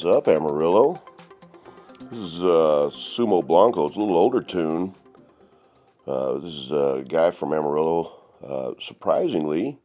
Is up, Amarillo? This is uh, Sumo Blanco. It's a little older tune. Uh, this is a guy from Amarillo. Uh, surprisingly,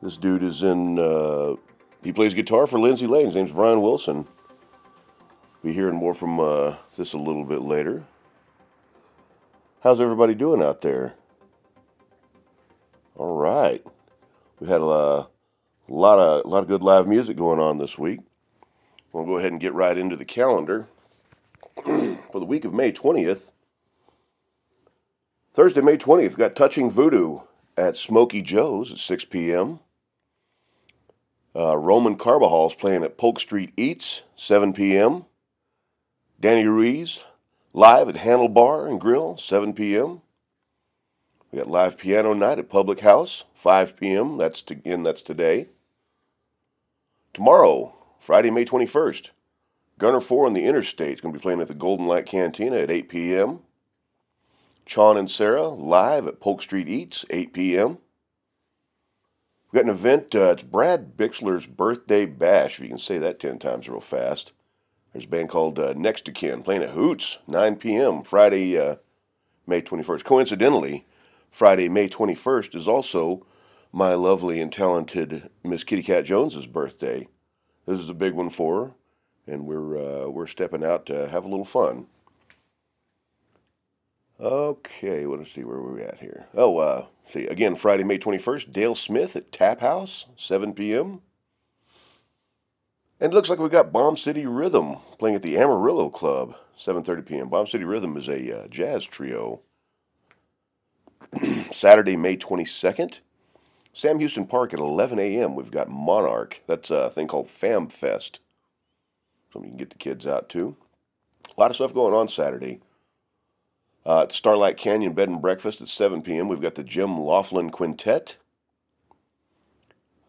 this dude is in. Uh, he plays guitar for Lindsay Lane. His name's Brian Wilson. Be hearing more from uh, this a little bit later. How's everybody doing out there? All right. We had a lot of a lot of good live music going on this week. We'll go ahead and get right into the calendar for the week of May 20th. Thursday, May 20th, got Touching Voodoo at Smoky Joe's at 6 p.m. Uh, Roman Carbajal's playing at Polk Street Eats, 7 p.m. Danny Ruiz live at Handlebar and Grill, 7 p.m. We got live piano night at Public House, 5 p.m. That's to, again, that's today. Tomorrow, Friday, May 21st, Gunner 4 on the Interstate is going to be playing at the Golden Light Cantina at 8 p.m. Chon and Sarah live at Polk Street Eats, 8 p.m. We've got an event, uh, it's Brad Bixler's birthday bash, if you can say that 10 times real fast. There's a band called uh, Next to Kin playing at Hoots, 9 p.m., Friday, uh, May 21st. Coincidentally, Friday, May 21st is also my lovely and talented Miss Kitty Cat Jones's birthday. This is a big one for her, and we're uh, we're stepping out to have a little fun. Okay, let us see where we're at here. Oh, uh, see again Friday, May 21st, Dale Smith at Tap House, 7 p.m. And it looks like we've got Bomb City Rhythm playing at the Amarillo Club, 7:30 p.m. Bomb City Rhythm is a uh, jazz trio. Saturday, May 22nd, Sam Houston Park at 11 a.m. We've got Monarch. That's a thing called Fam Fest. Something you can get the kids out to. A lot of stuff going on Saturday. Uh, at Starlight Canyon Bed and Breakfast at 7 p.m. We've got the Jim Laughlin Quintet.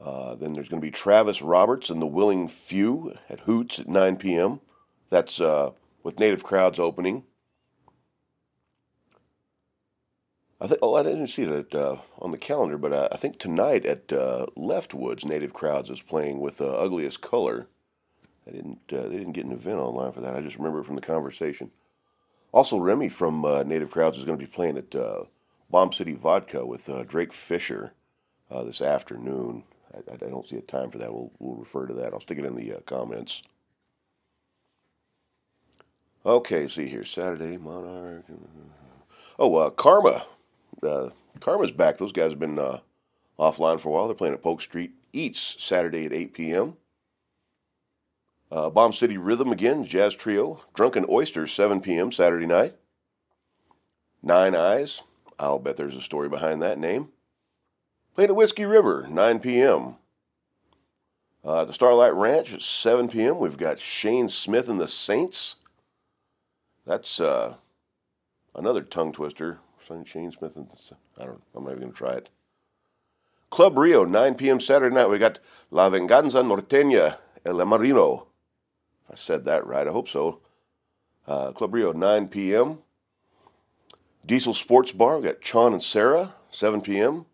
Uh, then there's going to be Travis Roberts and the Willing Few at Hoots at 9 p.m. That's uh, with Native Crowds opening. I think. Oh, I didn't see that uh, on the calendar, but uh, I think tonight at uh, Leftwoods, Native Crowds is playing with uh, Ugliest Color. I didn't. Uh, they didn't get an event online for that. I just remember it from the conversation. Also, Remy from uh, Native Crowds is going to be playing at Bomb City Vodka with Drake Fisher this afternoon. I, I, don't see a time for that. We'll we'll refer to that. I'll stick it in the comments. Okay, see here. Saturday, Monarch. Oh, Karma uh, Karma's back. Those guys have been uh, offline for a while. They're playing at Polk Street Eats Saturday at 8 p.m. Uh, Bomb City Rhythm again, jazz trio. Drunken Oysters, 7 p.m. Saturday night. Nine Eyes. I'll bet there's a story behind that name. Playing at Whiskey River, 9 p.m. Uh, the Starlight Ranch at 7 p.m. We've got Shane Smith and the Saints. That's uh, another tongue twister. Shane Smith and I don't. I'm not even gonna try it. Club Rio, 9 p.m. Saturday night. We got La Venganza Norteña El Marino. I said that right. I hope so. Uh, Club Rio, 9 p.m. Diesel Sports Bar. We got Chon and Sarah, 7 p.m.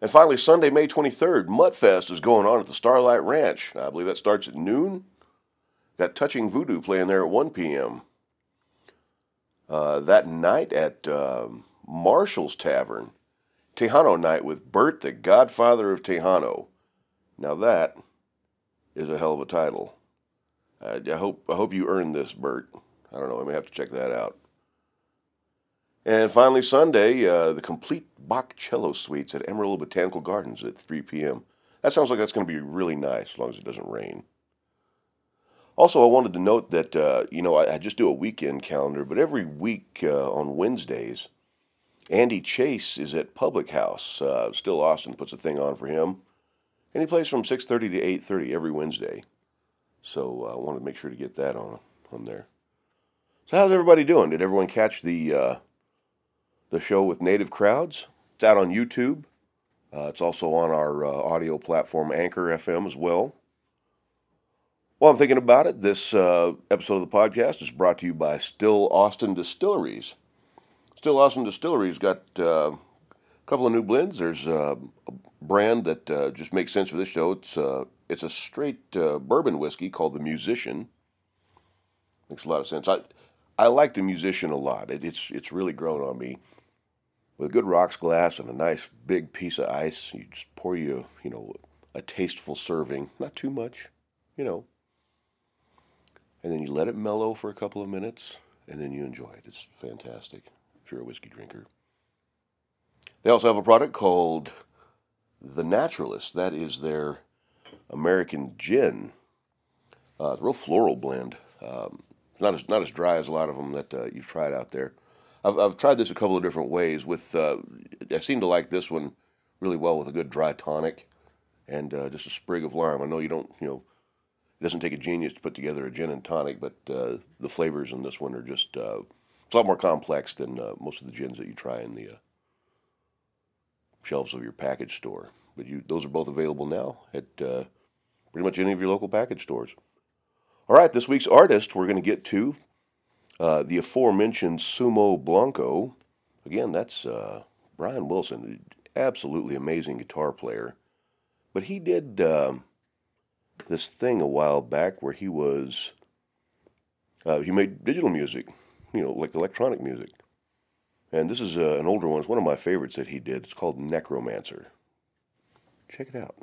And finally, Sunday, May 23rd, Mudfest is going on at the Starlight Ranch. I believe that starts at noon. Got Touching Voodoo playing there at 1 p.m. Uh, that night at uh, Marshall's Tavern, Tejano night with Bert, the godfather of Tejano. Now that is a hell of a title. Uh, I hope I hope you earned this, Bert. I don't know. I may have to check that out. And finally, Sunday, uh, the complete Bach cello suites at Amarillo Botanical Gardens at 3 p.m. That sounds like that's going to be really nice as long as it doesn't rain. Also, I wanted to note that, uh, you know, I, I, just do a weekend calendar, but every week uh, on Wednesdays, Andy Chase is at Public House. Uh, Still Austin puts a thing on for him, and he plays from 6:30 to 8:30 every Wednesday. So uh, I wanted to make sure to get that on on there. So how's everybody doing? Did everyone catch the uh, the show with native crowds? It's out on YouTube. Uh, it's also on our audio platform Anchor FM as well. While I'm thinking about it, this uh, episode of the podcast is brought to you by Still Austin Distilleries. Still Austin Distilleries got uh, a couple of new blends. There's uh, a brand that uh, just makes sense for this show. It's uh, it's a straight uh, bourbon whiskey called the Musician. Makes a lot of sense. I I like the Musician a lot. It, it's it's really grown on me. With a good rocks glass and a nice big piece of ice, you just pour you you know a tasteful serving, not too much, you know. And then you let it mellow for a couple of minutes, and then you enjoy it. It's fantastic if you're a whiskey drinker. They also have a product called The Naturalist. That is their American gin. Uh, it's a real floral blend. Um, not as not as dry as a lot of them that uh, you've tried out there. I've, I've tried this a couple of different ways. With uh, I seem to like this one really well with a good dry tonic and uh, just a sprig of lime. I know you don't, you know, it doesn't take a genius to put together a gin and tonic, but uh, the flavors in this one are just uh, it's a lot more complex than uh, most of the gins that you try in the uh, shelves of your package store. But you, those are both available now at uh, pretty much any of your local package stores. All right, this week's artist we're going to get to uh, the aforementioned Sumo Blanco. Again, that's Brian Wilson, absolutely amazing guitar player. But he did um, this thing a while back where he was uh, he made digital music, you know, like electronic music. And this is uh, an older one. It's one of my favorites that he did. It's called Necromancer. Check it out.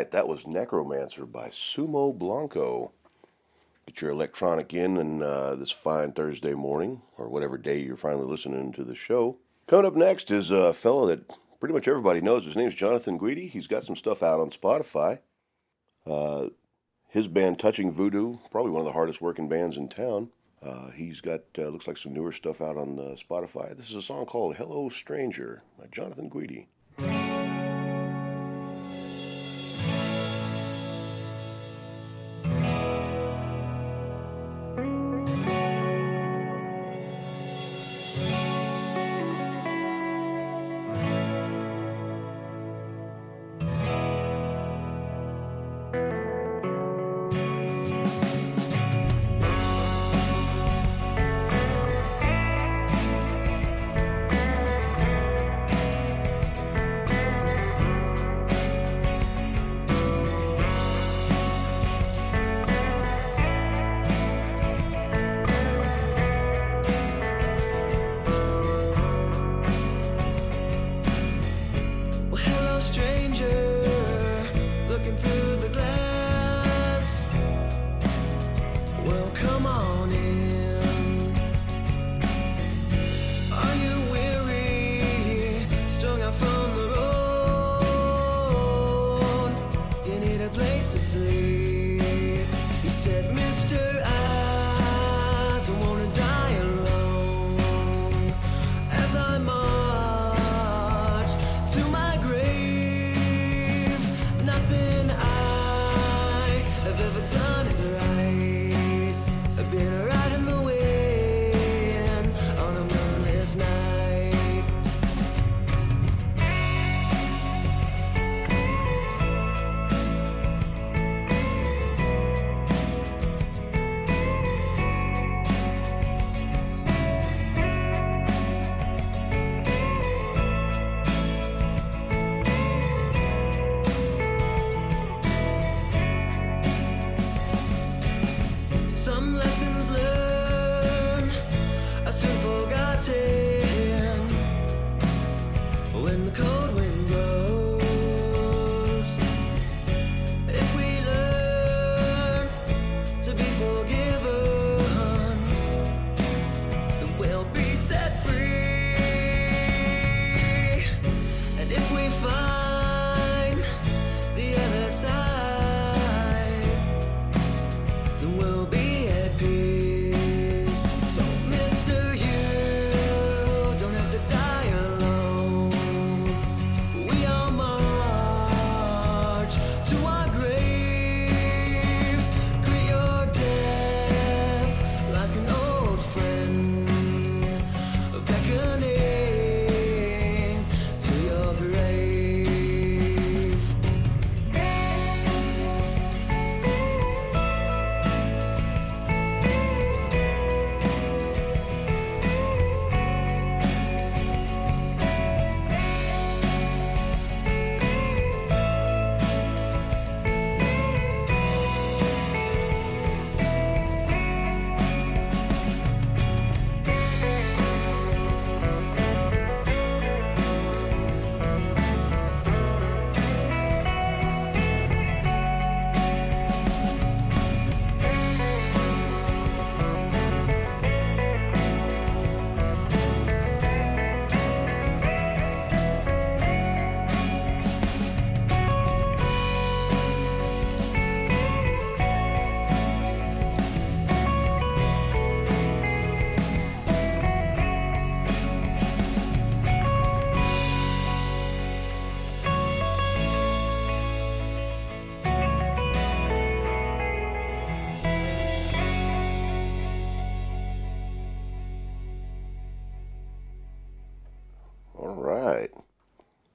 Right, that was Necromancer by Sumo Blanco. Get your electronic in and uh, this fine Thursday morning, or whatever day you're finally listening to the show. Coming up next is a fellow that pretty much everybody knows. His name is Jonathan Guidi. He's got some stuff out on Spotify. Uh, his band Touching Voodoo, probably one of the hardest working bands in town. Uh, he's got uh, looks like some newer stuff out on uh, Spotify. This is a song called "Hello Stranger" by Jonathan Guidi. I soon forgot it.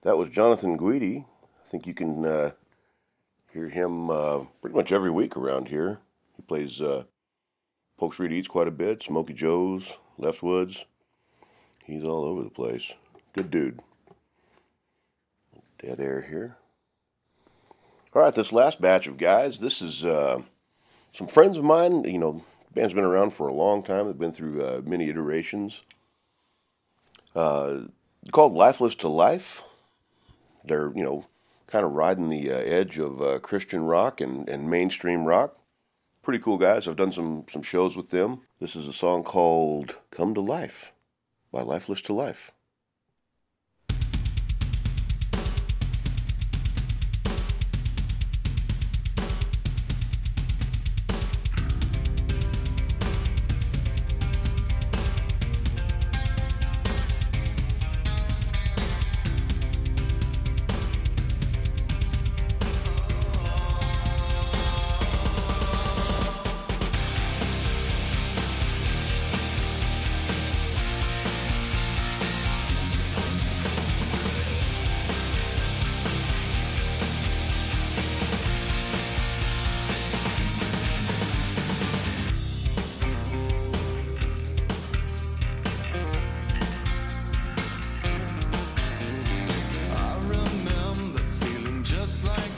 That was Jonathan Guidi. I think you can uh, hear him uh, pretty much every week around here. He plays uh, Polk Street Eats quite a bit, Smoky Joe's, Leftwoods. He's all over the place. Good dude. Dead air here. All right, this last batch of guys, this is uh, some friends of mine. You know, band's been around for a long time. They've been through uh, many iterations. Uh, called Lifeless to Life. They're, you know, kind of riding the uh, edge of uh, Christian rock and, and mainstream rock. Pretty cool guys. I've done some, some shows with them. This is a song called Come to Life by Lifeless to Life. just like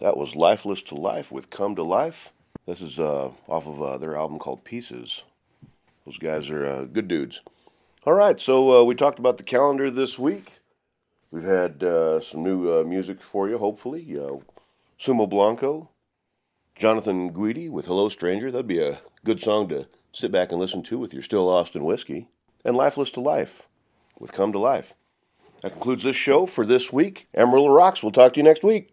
That was Lifeless to Life with Come to Life. This is uh, off of uh, their album called Pieces. Those guys are uh, good dudes. All right, so uh, we talked about the calendar this week. We've had uh, some new uh, music for you, hopefully. Sumo Blanco, Jonathan Guidi with Hello Stranger. That'd be a good song to sit back and listen to with your Still Austin whiskey. And Lifeless to Life with Come to Life. That concludes this show for this week. Amarillo Rocks. We'll talk to you next week.